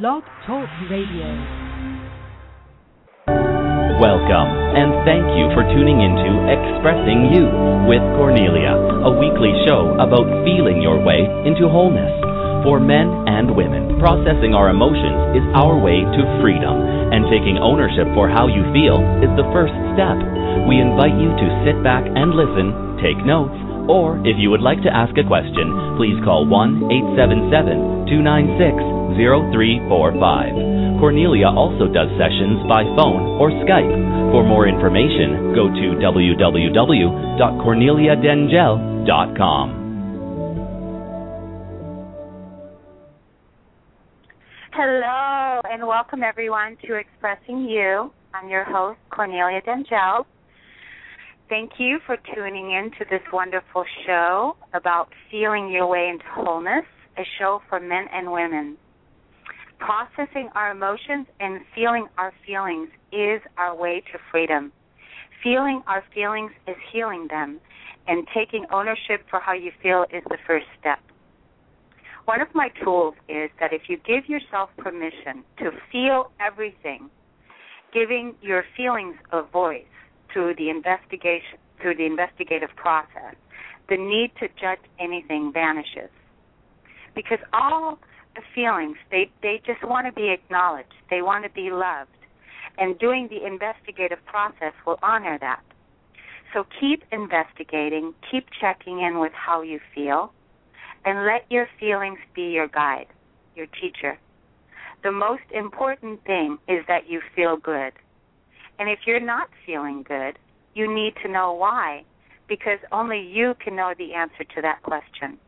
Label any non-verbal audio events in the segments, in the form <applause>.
Blog Talk Radio. Welcome, and thank you for tuning into Expressing You with Kornelia, a weekly show about feeling your way into wholeness. For men and women, processing our emotions is our way to freedom, and taking ownership for how you feel is the first step. We invite you to sit back and listen, take notes, or if you would like to ask a question, please call 1 877 296 0345. Kornelia also does sessions by phone or Skype. For more information, go to www.corneliadengel.com. Hello, and welcome everyone to Expressing You. I'm your host, Kornelia Dengel. Thank you for tuning in to this wonderful show about feeling your way into wholeness, a show for men and women. Processing our emotions and feeling our feelings is our way to freedom. Feeling our feelings is healing them, and taking ownership for how you feel is the first step. One of my tools is that if you give yourself permission to feel everything, giving your feelings a voice through the investigation through the investigative process, the need to judge anything vanishes. Because all feelings they they just want to be acknowledged, they want to be loved. And doing the investigative process will honor that. So keep investigating, keep checking in with how you feel and let your feelings be your guide, your teacher. The most important thing is that you feel good. And if you're not feeling good, you need to know why, because only you can know the answer to that question.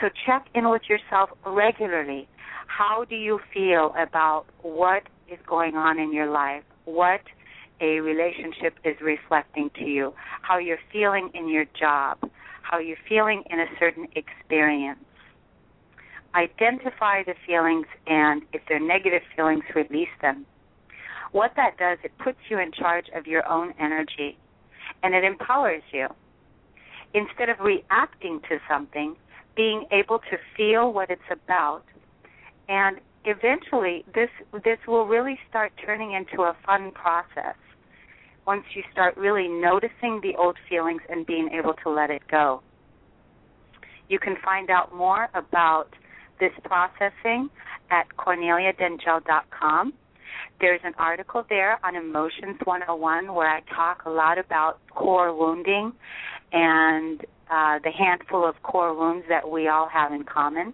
So check in with yourself regularly. How do you feel about what is going on in your life? What a relationship is reflecting to you? How you're feeling in your job? how you're feeling in a certain experience. Identify the feelings and if they're negative feelings, release them. What that does, it puts you in charge of your own energy and it empowers you. Instead of reacting to something, being able to feel what it's about and eventually this this will really start turning into a fun process once you start really noticing the old feelings and being able to let it go. You can find out more about this processing at corneliadengel.com. There's an article there on Emotions 101 where I talk a lot about core wounding and uh, the handful of core wounds that we all have in common.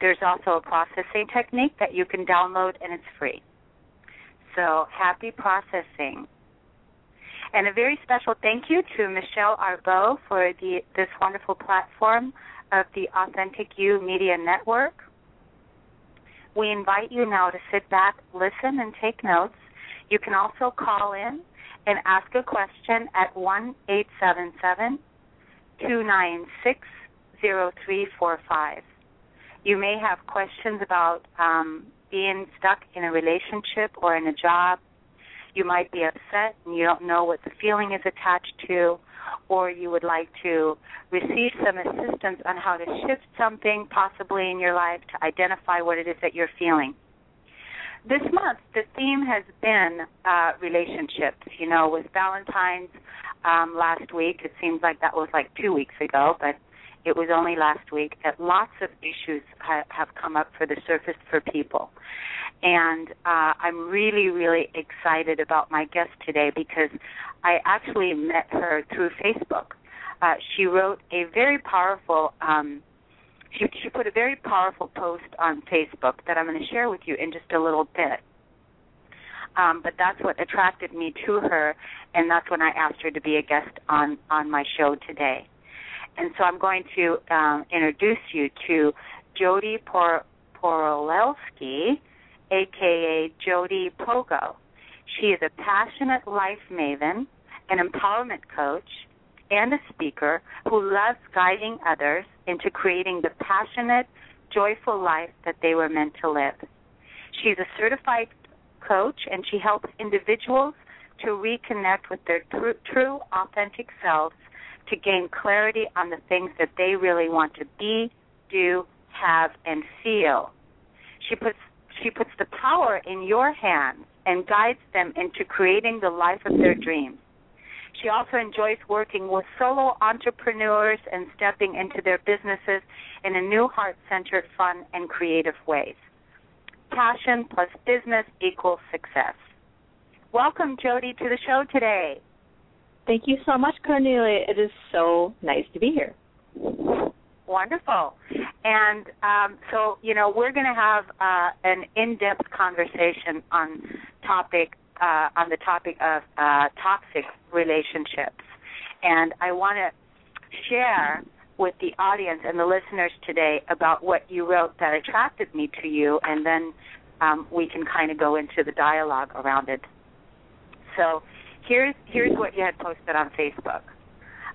There's also a processing technique that you can download and it's free. So happy processing. And a very special thank you to Michelle Arbeau for the, this wonderful platform of the Authentic You Media Network. We invite you now to sit back, listen, and take notes. You can also call in and ask a question at 1 877 296 0345. You may have questions about um, being stuck in a relationship or in a job you might be upset and you don't know what the feeling is attached to, or you would like to receive some assistance on how to shift something possibly in your life to identify what it is that you're feeling. This month, the theme has been uh, relationships. You know, with Valentine's um, last week, it seems like that was like two weeks ago, but it was only last week. That lots of issues ha- have come up for the surface for people and uh, I'm really, really excited about my guest today because I actually met her through Facebook. Uh, she wrote a very powerful. Um, she, she put a very powerful post on Facebook that I'm going to share with you in just a little bit. Um, but that's what attracted me to her, and that's when I asked her to be a guest on on my show today. And so I'm going to um, introduce you to Jody Por- aka Jody Pogo. She is a passionate life maven, an empowerment coach, and a speaker who loves guiding others into creating the passionate, joyful life that they were meant to live. She's a certified coach and she helps individuals to reconnect with their true, true authentic selves to gain clarity on the things that they really want to be, do, have, and feel. She puts She puts the power in your hands and guides them into creating the life of their dreams. She also enjoys working with solo entrepreneurs and stepping into their businesses in a new heart centered, fun, and creative ways. Passion plus business equals success. Welcome, Jody, to the show today. Thank you so much, Kornelia. It is so nice to be here. Wonderful. And um, so, you know, we're going to have uh, an in-depth conversation on topic uh, on the topic of uh, toxic relationships. And I want to share with the audience and the listeners today about what you wrote that attracted me to you, and then um, we can kind of go into the dialogue around it. So, here's here's what you had posted on Facebook.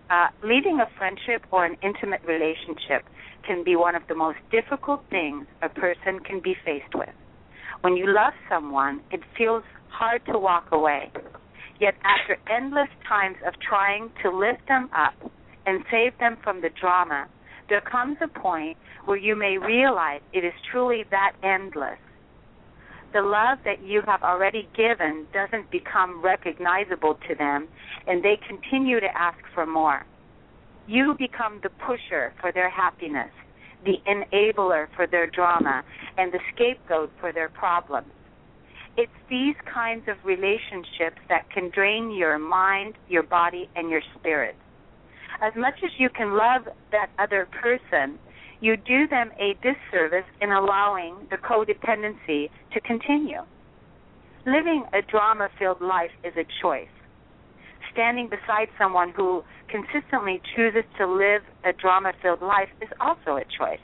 Uh, leaving a friendship or an intimate relationship can be one of the most difficult things a person can be faced with. When you love someone, it feels hard to walk away. Yet, after endless times of trying to lift them up and save them from the drama, there comes a point where you may realize it is truly that endless. The love that you have already given doesn't become recognizable to them, and they continue to ask for more. You become the pusher for their happiness, the enabler for their drama, and the scapegoat for their problems. It's these kinds of relationships that can drain your mind, your body, and your spirit. As much as you can love that other person, you do them a disservice in allowing the codependency to continue. Living a drama filled life is a choice. Standing beside someone who consistently chooses to live a drama filled life is also a choice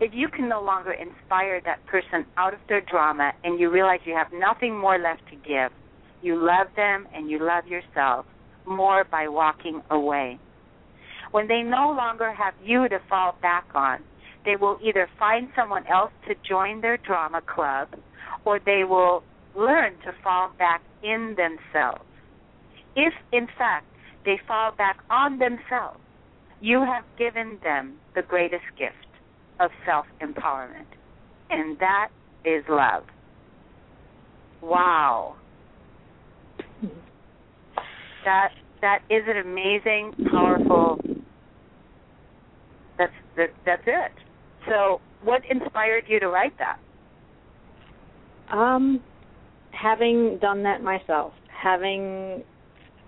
if you can no longer inspire that person out of their drama and you realize you have nothing more left to give, you love them and you love yourself more by walking away. When they no longer have you to fall back on, they will either find someone else to join their drama club or they will learn to fall back in themselves. If, in fact, they fall back on themselves, you have given them the greatest gift of self empowerment. And that is love. Wow. That that is an amazing, powerful that's that, that's it. So what inspired you to write that? Um having done that myself, having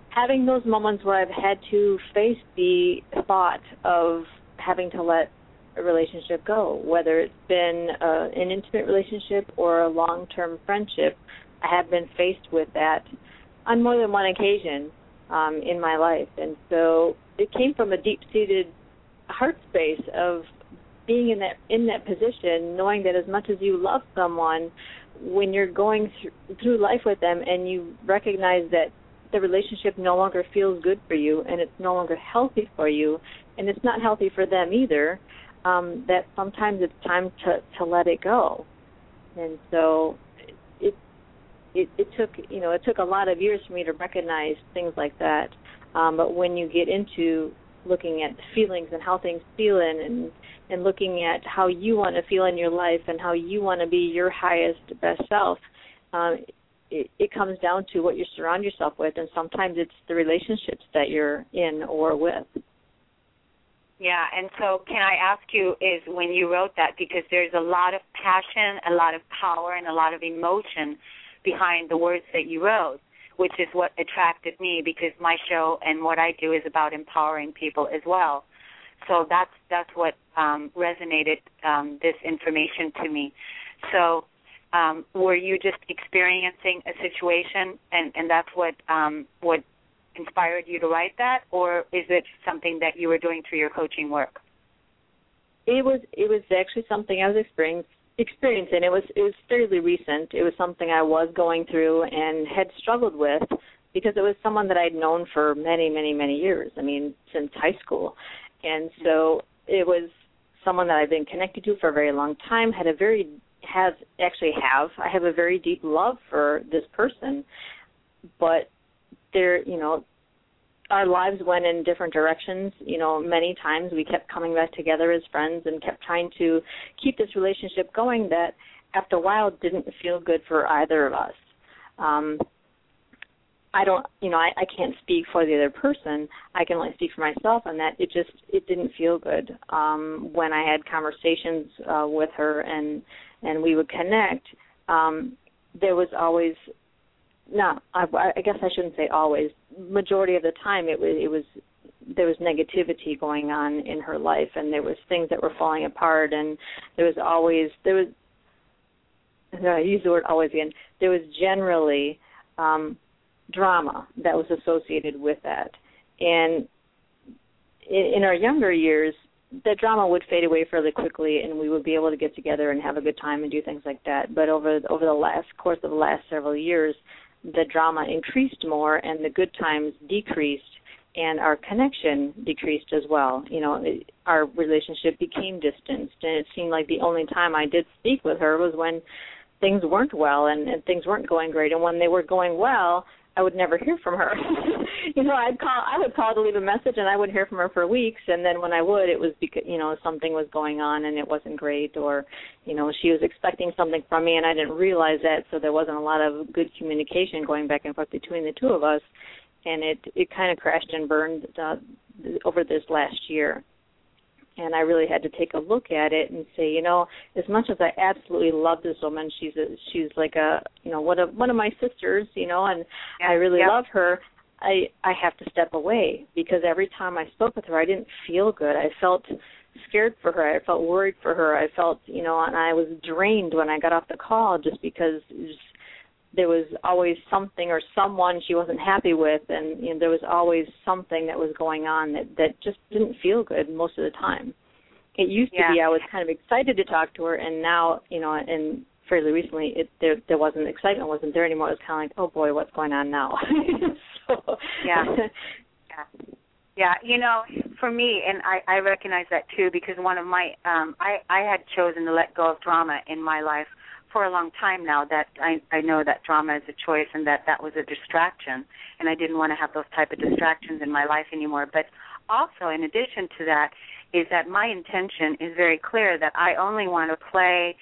having those moments where I've had to face the thought of having to let a relationship go, whether it's been uh, an intimate relationship or a long term friendship. I have been faced with that on more than one occasion um, in my life. And so it came from a deep seated heart space of being in that in that position, knowing that as much as you love someone, when you're going through, through life with them and you recognize that the relationship no longer feels good for you and it's no longer healthy for you and it's not healthy for them either um, that sometimes it's time to to let it go, and so it it took you know it took a lot of years for me to recognize things like that. Um, but when you get into looking at feelings and how things feel in and and looking at how you want to feel in your life and how you want to be your highest best self um, it, it comes down to what you surround yourself with and sometimes it's the relationships that you're in or with yeah, and so can I ask you is when you wrote that because there's a lot of passion, a lot of power and a lot of emotion behind the words that you wrote, which is what attracted me because my show and what I do is about empowering people as well. So that's that's what um resonated um this information to me. So um were you just experiencing a situation and and that's what um what inspired you to write that, or is it something that you were doing through your coaching work? It was it was actually something I was experiencing experiencing. It was it was fairly recent. It was something I was going through and had struggled with because it was someone that I'd known for many, many, many years. I mean, since high school. And so it was someone that I've been connected to for a very long time, had a very has actually have I have a very deep love for this person. But there you know our lives went in different directions you know many times we kept coming back together as friends and kept trying to keep this relationship going that after a while didn't feel good for either of us. Um, I don't, you know, I, I can't speak for the other person. I can only speak for myself, and that it just it didn't feel good um, when I had conversations uh, with her and and we would connect. Um, there was always, no, I, I guess I shouldn't say always. Majority of the time, it was it was there was negativity going on in her life, and there was things that were falling apart, and there was always there was. I use the word always again. There was generally um, drama that was associated with that. And in, in our younger years, that drama would fade away fairly quickly, and we would be able to get together and have a good time and do things like that. But over over the last course of the last several years, the drama increased more, and the good times decreased, and our connection decreased as well. You know, it, our relationship became distanced, and it seemed like the only time I did speak with her was when things weren't well and, and things weren't going great. And when they were going well, I would never hear from her. <laughs> you know, I'd call I would call to leave a message and I wouldn't hear from her for weeks. And then when I would it was because you know something was going on and it wasn't great or you know she was expecting something from me and I didn't realize that. So there wasn't a lot of good communication going back and forth between the two of us. And it it kind of crashed and burned uh, over this last year and I really had to take a look at it and say, you know, as much as I absolutely love this woman, she's a she's like a you know one of one of my sisters, you know, and yeah, I really yeah. love her. I I have to step away because every time I spoke with her, I didn't feel good. I felt scared for her. I felt worried for her. I felt you know, and I was drained when I got off the call just because there was always something or someone she wasn't happy with and you know there was always something that was going on that that just didn't feel good most of the time. It used yeah. to be i was kind of excited to talk to her and now you know and fairly recently it there there wasn't excitement wasn't there anymore. It was kind of like oh boy what's going on now? <laughs> So yeah. Yeah. Yeah you know for me and i i recognize that too because one of my um i i had chosen to let go of drama in my life for a long time now that I, I know that drama is a choice and that that was a distraction, and I didn't want to have those type of distractions in my life anymore. But also, in addition to that, is that my intention is very clear that I only want to play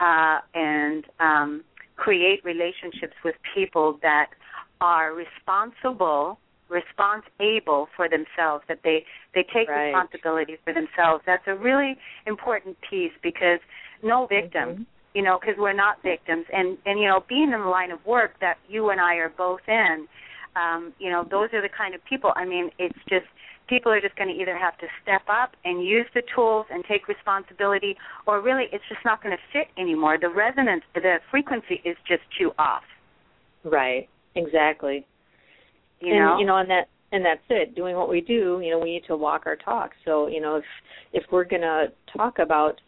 uh, and um, create relationships with people that are responsible response able for themselves that they they take right. responsibility for themselves that's a really important piece because no victim mm-hmm you know, because we're not victims. And and you know, being in the line of work that you and I are both in, um, you know, those are the kind of people. I mean, it's just people are just going to either have to step up and use the tools and take responsibility, or really, it's just not going to fit anymore. The resonance, the frequency is just too off. Right. Exactly. You and, know, you know, and that and that's it. Doing what we do, you know, we need to walk our talk. So, you know, if if we're going to talk about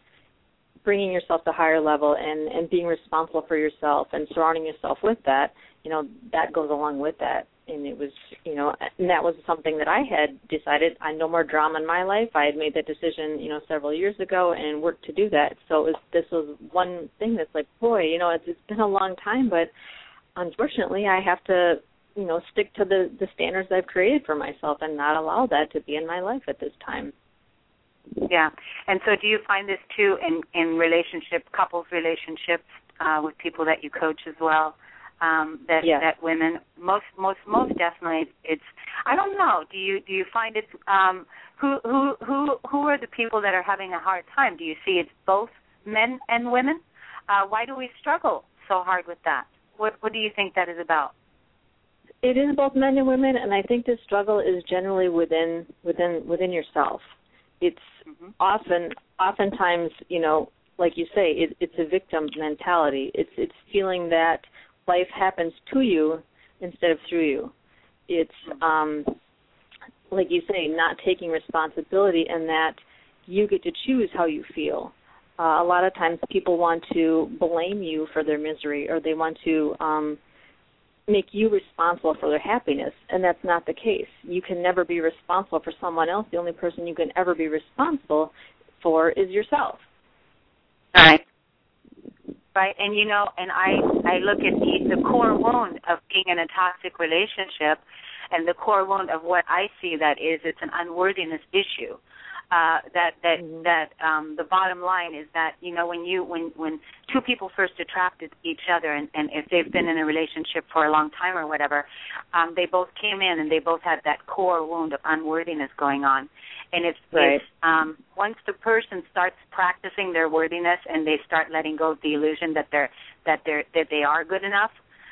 bringing yourself to a higher level and and being responsible for yourself and surrounding yourself with that you know that goes along with that. And it was you know and that was something that I had decided I no more drama in my life. I had made that decision you know several years ago and worked to do that. So it was this was one thing that's like boy you know it's, it's been a long time but unfortunately I have to you know stick to the the standards I've created for myself and not allow that to be in my life at this time yeah. And so do you find this too in in relationship couples relationships uh with people that you coach as well? Um that yeah. that women most most most definitely it's I don't know. Do you do you find it's um who who who who are the people that are having a hard time? Do you see it's both men and women? Uh why do we struggle so hard with that? What what do you think that is about? It is both men and women and I think the struggle is generally within within within yourself it's mm-hmm. often oftentimes you know like you say it, it's a victim mentality it's it's feeling that life happens to you instead of through you it's mm-hmm. um like you say not taking responsibility and that you get to choose how you feel uh, a lot of times people want to blame you for their misery or they want to um make you responsible for their happiness and that's not the case. You can never be responsible for someone else. The only person you can ever be responsible for is yourself. Right. Right. And you know and i i look at the the core wound of being in a toxic relationship and the core wound of what i see that is it's an unworthiness issue uh that that mm-hmm. that um the bottom line is that you know when you when when two people first attracted each other and and if they've been in a relationship for a long time or whatever um they both came in and they both had that core wound of unworthiness going on and if, right. um once the person starts practicing their worthiness and they start letting go of the illusion that they're that they're that they are good enough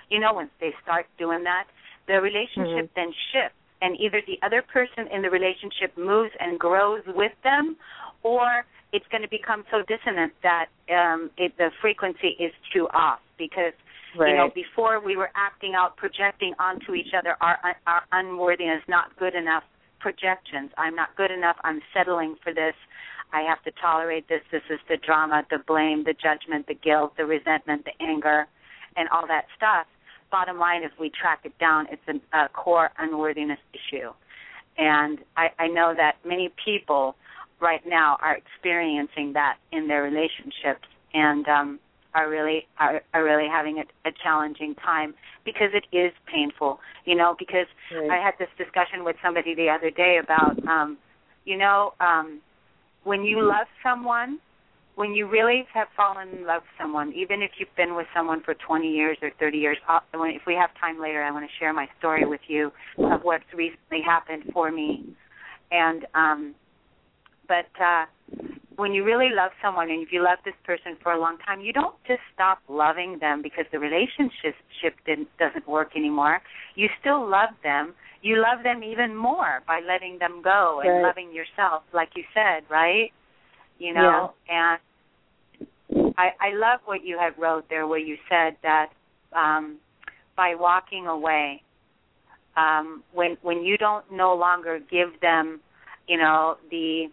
you know once they start doing that the relationship mm-hmm. then shifts and either the other person in the relationship moves and grows with them or it's going to become so dissonant that um it, the frequency is too off because right. you know before we were acting out projecting onto each other our our unworthiness not good enough projections. I'm not good enough. I'm settling for this. I have to tolerate this. This is the drama the blame the judgment the guilt the resentment the anger and all that stuff bottom line, if we track it down, it's a, a core unworthiness issue. And I, I know that many people right now are experiencing that in their relationships and um, are really are, are really having a, a challenging time because it is painful. You know, because right. I had this discussion with somebody the other day about, um, you know, um, when you love someone when you really have fallen in love with someone, even if you've been with someone for 20 years or 30 years, if we have time later, I want to share my story with you of what's recently happened for me. And um but uh when you really love someone and if you love this person for a long time, you don't just stop loving them because the relationship didn't, doesn't work anymore. You still love them. You love them even more by letting them go and right. loving yourself, like you said, right? You know? Yeah. and i i love what you had wrote there where you said that um by walking away um when when you don't no longer give them you know the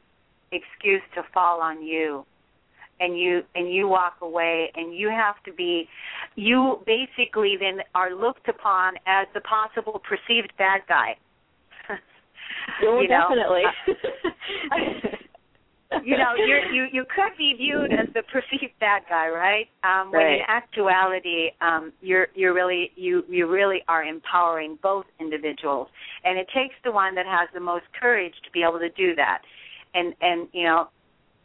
excuse to fall on you and you and you walk away and you have to be you basically then are looked upon as the possible perceived bad guy. <laughs> Oh, you definitely <laughs> you know, you're, you you could be viewed as the perceived bad guy, right? Um, when in actuality, um, you're you're really you you really are empowering both individuals, and it takes the one that has the most courage to be able to do that, and and you know,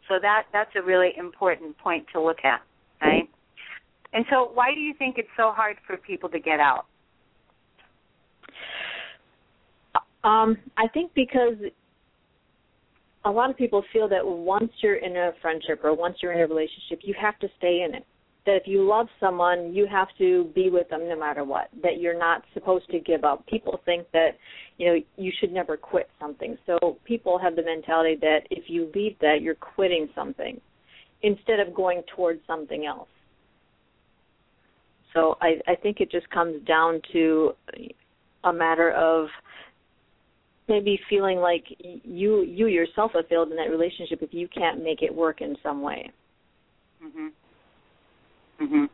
so that that's a really important point to look at, right? And so, why do you think it's so hard for people to get out? Um, I think because a lot of people feel that once you're in a friendship or once you're in a relationship, you have to stay in it. That if you love someone, you have to be with them no matter what. That you're not supposed to give up. People think that, you know, you should never quit something. So people have the mentality that if you leave that, you're quitting something instead of going towards something else. So I, I think it just comes down to a matter of maybe feeling like you you yourself have failed in that relationship if you can't make it work in some way. Mhm. Mhm.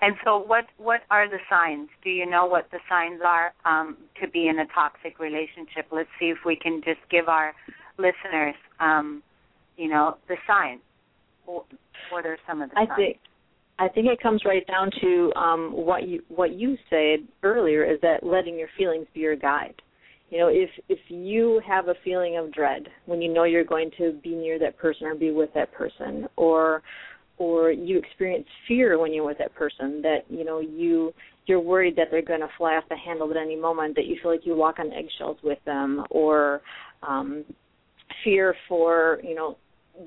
And so what what are the signs? Do you know what the signs are um, to be in a toxic relationship? Let's see if we can just give our listeners um, you know, the signs. What are some of the I signs? think I think it comes right down to um, what you what you said earlier is that letting your feelings be your guide you know if if you have a feeling of dread when you know you're going to be near that person or be with that person or or you experience fear when you're with that person that you know you you're worried that they're going to fly off the handle at any moment that you feel like you walk on eggshells with them or um fear for you know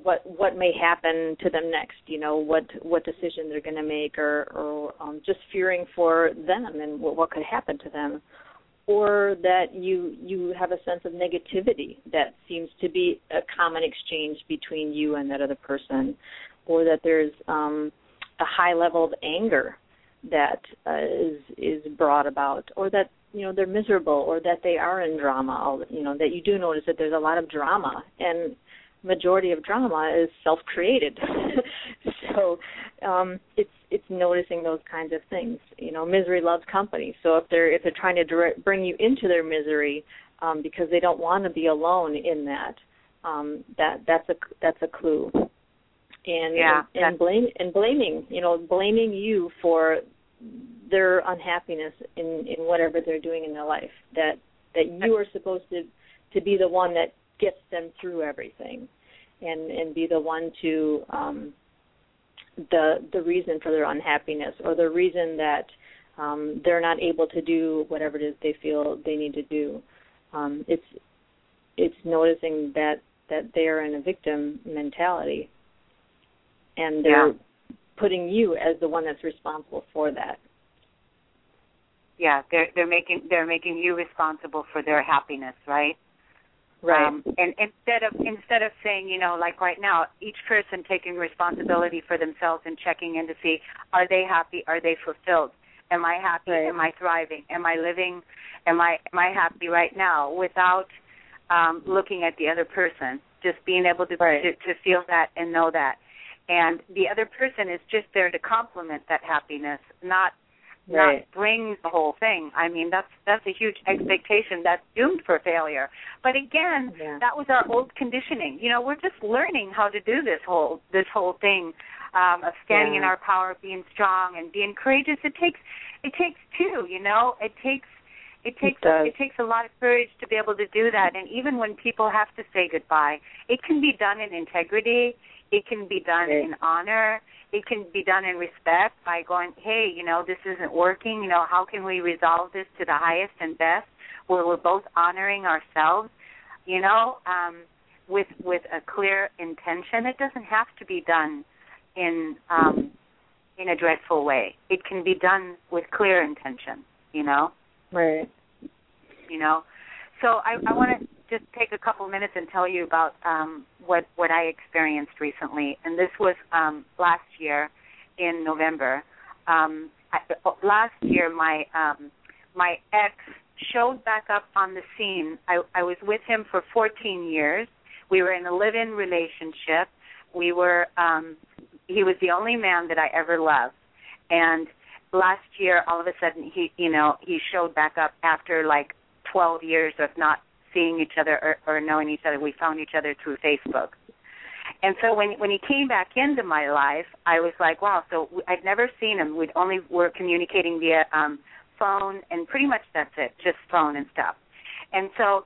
what what may happen to them next you know what what decision they're going to make or or um just fearing for them and what what could happen to them or that you you have a sense of negativity that seems to be a common exchange between you and that other person, or that there's um, a high level of anger that uh, is is brought about, or that you know they're miserable, or that they are in drama. You know that you do notice that there's a lot of drama, and majority of drama is self-created. <laughs> so um, it's it's noticing those kinds of things. You know, misery loves company. So if they're if they're trying to direct, bring you into their misery um, because they don't want to be alone in that, um, that that's a that's a clue. And yeah, and, and blame and blaming you know blaming you for their unhappiness in in whatever they're doing in their life. That that you are supposed to to be the one that gets them through everything and and be the one to um the the reason for their unhappiness or the reason that um they're not able to do whatever it is they feel they need to do. Um it's it's noticing that that they are in a victim mentality. And they're yeah. putting you as the one that's responsible for that. Yeah they're they're making they're making you responsible for their happiness right right. Um, and instead of instead of saying you know like right now each person taking responsibility for themselves and checking in to see are they happy? Are they fulfilled? Am i happy? Right. am i thriving? Am i living? Am i am i happy right now without um looking at the other person? Just being able to right. to, to feel that and know that. And the other person is just there to complement that happiness not right. not bring the whole thing. I mean, that's that's a huge expectation that's doomed for failure. But again, yeah. that was our old conditioning. You know, we're just learning how to do this whole this whole thing um, of standing yeah. in our power, being strong, and being courageous. It takes it takes two. You know, it takes it takes it, it takes a lot of courage to be able to do that. And even when people have to say goodbye, it can be done in integrity. It can be done right. in honor it can be done in respect by going, hey, you know, this isn't working. You know, how can we resolve this to the highest and best, where we're both honoring ourselves, you know, um, with with a clear intention. It doesn't have to be done in um, in a dreadful way. It can be done with clear intention. You know. Right. You know. So I, I want to just take a couple minutes and tell you about um, what what I experienced recently, and this was um, last year in November. Um, I, last year, my um, my ex showed back up on the scene. I, I was with him for 14 years. We were in a live-in relationship. We were um, he was the only man that I ever loved, and last year, all of a sudden, he you know he showed back up after like 12 years of not seeing each other or, or knowing each other. We found each other through Facebook. And so when when he came back into my life, I was like, wow. So I'd never seen him. We'd only were communicating via um phone, and pretty much that's it, just phone and stuff. And so,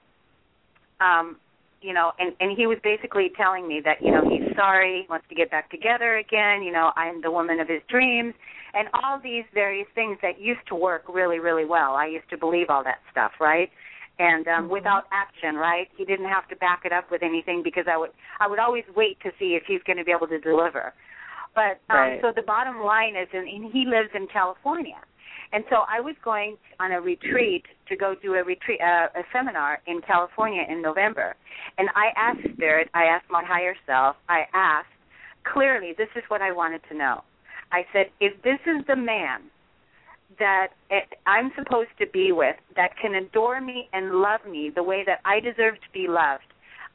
um, you know, and and he was basically telling me that you know he's sorry, wants to get back together again. You know, I'm the woman of his dreams, and all these various things that used to work really really well. I used to believe all that stuff, right? And um, mm-hmm. without action, right? He didn't have to back it up with anything because I would I would always wait to see if he's going to be able to deliver. But um, right. so the bottom line is, and he lives in California, and so I was going on a retreat to go do a retreat, uh, a seminar in California in November, and I asked Spirit, I asked my higher self, I asked clearly, this is what I wanted to know. I said, if this is the man that I'm supposed to be with that can adore me and love me the way that I deserve to be loved.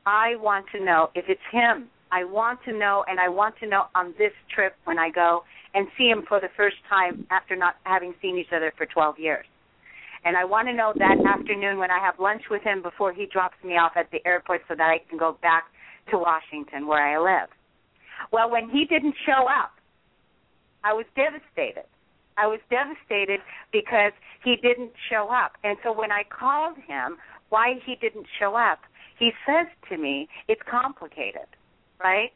I want to know if it's him. I want to know, and I want to know on this trip when I go and see him for the first time after not having seen each other for 12 years. And I want to know that afternoon when I have lunch with him before he drops me off at the airport so that I can go back to Washington where I live. Well, when he didn't show up, I was devastated. I was devastated because he didn't show up. And so when I called him why he didn't show up, he says to me, it's complicated, right?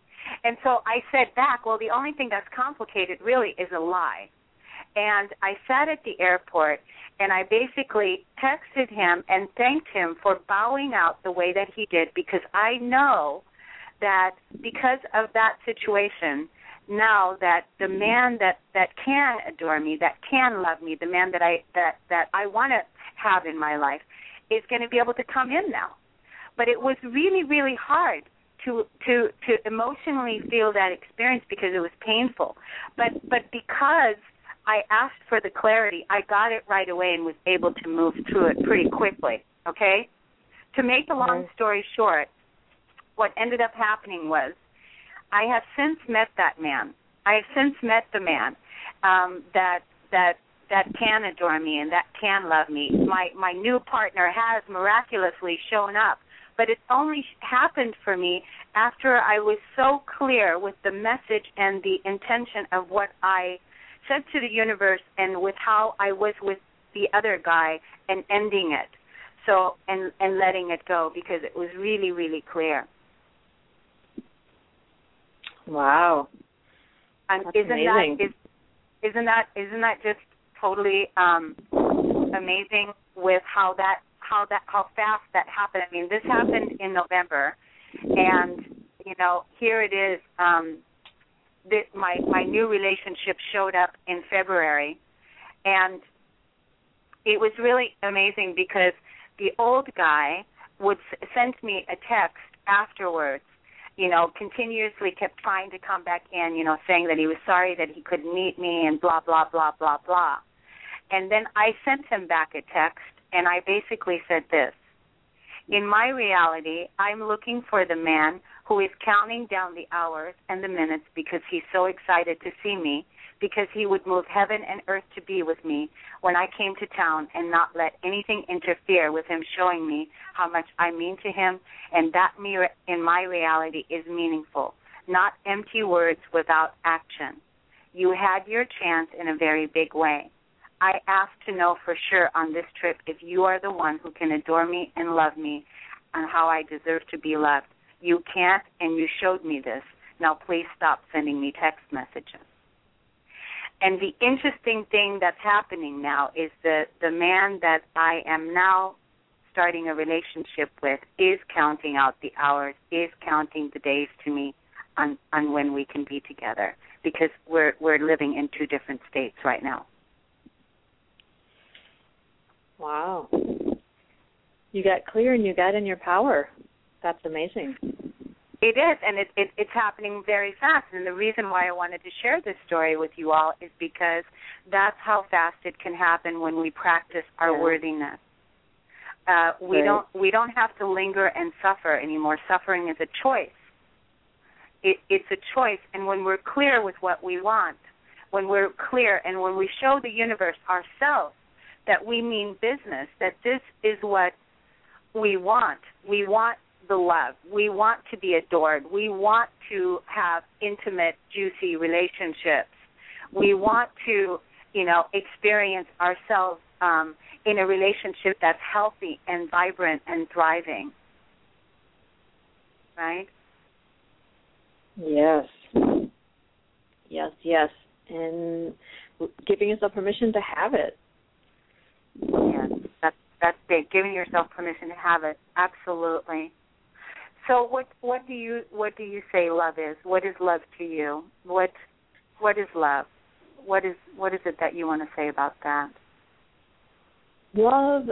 And so I said back, well, the only thing that's complicated really is a lie. And I sat at the airport and I basically texted him and thanked him for bowing out the way that he did because I know that because of that situation, now that the man that that can adore me, that can love me, the man that I that that I want to have in my life, is going to be able to come in now. But it was really really hard to to to emotionally feel that experience because it was painful. But but because I asked for the clarity, I got it right away and was able to move through it pretty quickly. Okay. To make a long story short, what ended up happening was I have since met that man. I have since met the man um, that that that can adore me and that can love me. My my new partner has miraculously shown up, but it's only happened for me after I was so clear with the message and the intention of what I said to the universe and with how I was with the other guy and ending it. So and and letting it go because it was really really clear. Wow. And That's isn't amazing. that is isn't that isn't that just totally um amazing with how that how that how fast that happened. I mean, this happened in November and you know, here it is um that my my new relationship showed up in February and it was really amazing because the old guy would s- send me a text afterwards you know, continuously kept trying to come back in, you know, saying that he was sorry that he couldn't meet me and blah, blah, blah, blah, blah. And then I sent him back a text and I basically said this In my reality, I'm looking for the man who is counting down the hours and the minutes because he's so excited to see me, because he would move heaven and earth to be with me when I came to town and not let anything interfere with him showing me how much I mean to him, and that me in my reality is meaningful, not empty words without action. You had your chance in a very big way. I ask to know for sure on this trip if you are the one who can adore me and love me and how I deserve to be loved. You can't, and you showed me this. Now please stop sending me text messages. And the interesting thing that's happening now is that the man that I am now starting a relationship with is counting out the hours, is counting the days to me on, on when we can be together because we're we're living in two different states right now. Wow. You got clear and you got in your power. That's amazing. It is, and it, it, it's happening very fast. And the reason why I wanted to share this story with you all is because that's how fast it can happen when we practice our Yeah. worthiness. Uh, we Right. don't we don't have to linger and suffer anymore. Suffering is a choice. It, it's a choice, and when we're clear with what we want, when we're clear, and when we show the universe ourselves that we mean business, that this is what we want. We want the love. We want to be adored. We want to have intimate, juicy relationships. We want to, you know, experience ourselves um, in a relationship that's healthy and vibrant and thriving. Right? Yes. Yes, yes. And giving yourself permission to have it. Yes, that's that's big. Giving yourself permission to have it. Absolutely. So what what do you what do you say love is? What is love to you? What what is love? What is what is it that you want to say about that? Love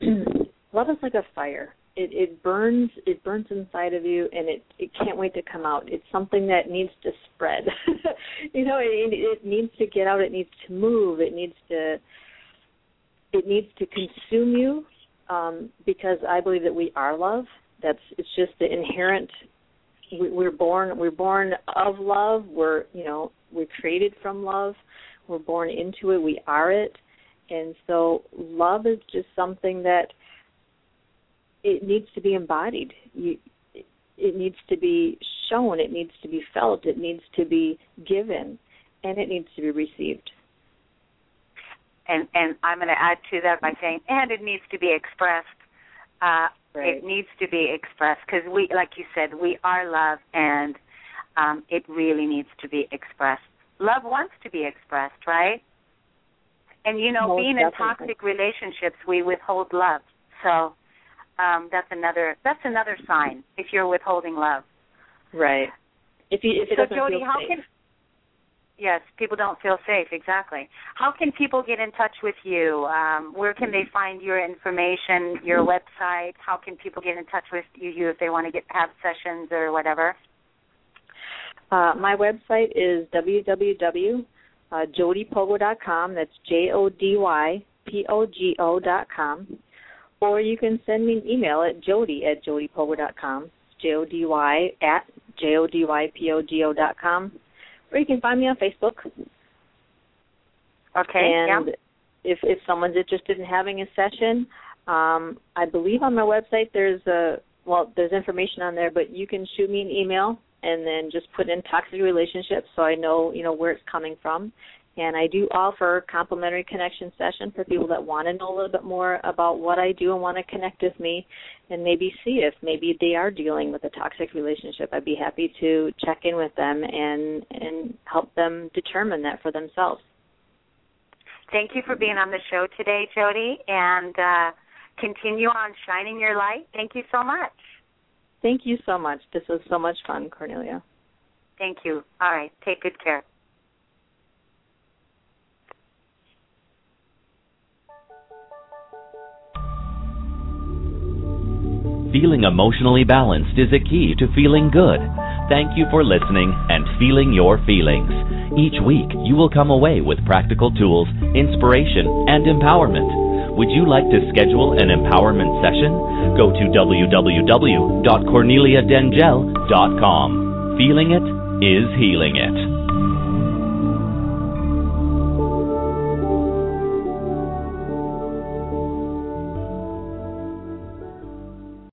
<clears throat> love is like a fire. It it burns it burns inside of you and it it can't wait to come out. It's something that needs to spread. <laughs> you know, it it needs to get out, it needs to move, it needs to it needs to consume you um because I believe that we are love. That's it's just the inherent we, we're born we're born of love. We're you know we're created from love. We're born into it. We are it, and so love is just something that it needs to be embodied. You, it needs to be shown. It needs to be felt. It needs to be given, and it needs to be received. And and I'm going to add to that by saying, and it needs to be expressed. Uh, Right. It needs to be expressed because we, like you said, we are love, and um, it really needs to be expressed. Love wants to be expressed, right? And you know, Most being definitely. in toxic relationships, we withhold love. So um, that's another that's another sign if you're withholding love. Right. If you if it so doesn't Jody, feel how safe. can yes, people don't feel safe exactly. How can people get in touch with you? Um, where can they find your information, your website? How can people get in touch with you, if they want to get have sessions or whatever? Uh, my website is www.jodypogo.com. That's J O D Y P O G O dot com. Or you can send me an email at jody at jodypogo.com. J O D Y at J O D Y P O G O dot com. Or you can find me on Facebook. Okay. and yeah. if if someone's interested in having a session, um, I believe on my website there's a well there's information on there, but you can shoot me an email and then just put in toxic relationships so I know you know where it's coming from, And I do offer complimentary connection session for people that want to know a little bit more about what I do and want to connect with me and maybe see if maybe they are dealing with a toxic relationship. I'd be happy to check in with them and and help them determine that for themselves. Thank you for being on the show today, Jody, and uh, continue on shining your light. Thank you so much. Thank you so much. This was so much fun, Kornelia. Thank you. All right. Take good care. Feeling emotionally balanced is a key to feeling good. Thank you for listening and feeling your feelings. Each week, you will come away with practical tools, inspiration, and empowerment. Would you like to schedule an empowerment session? Go to www.corneliadengel.com. Feeling it is healing it.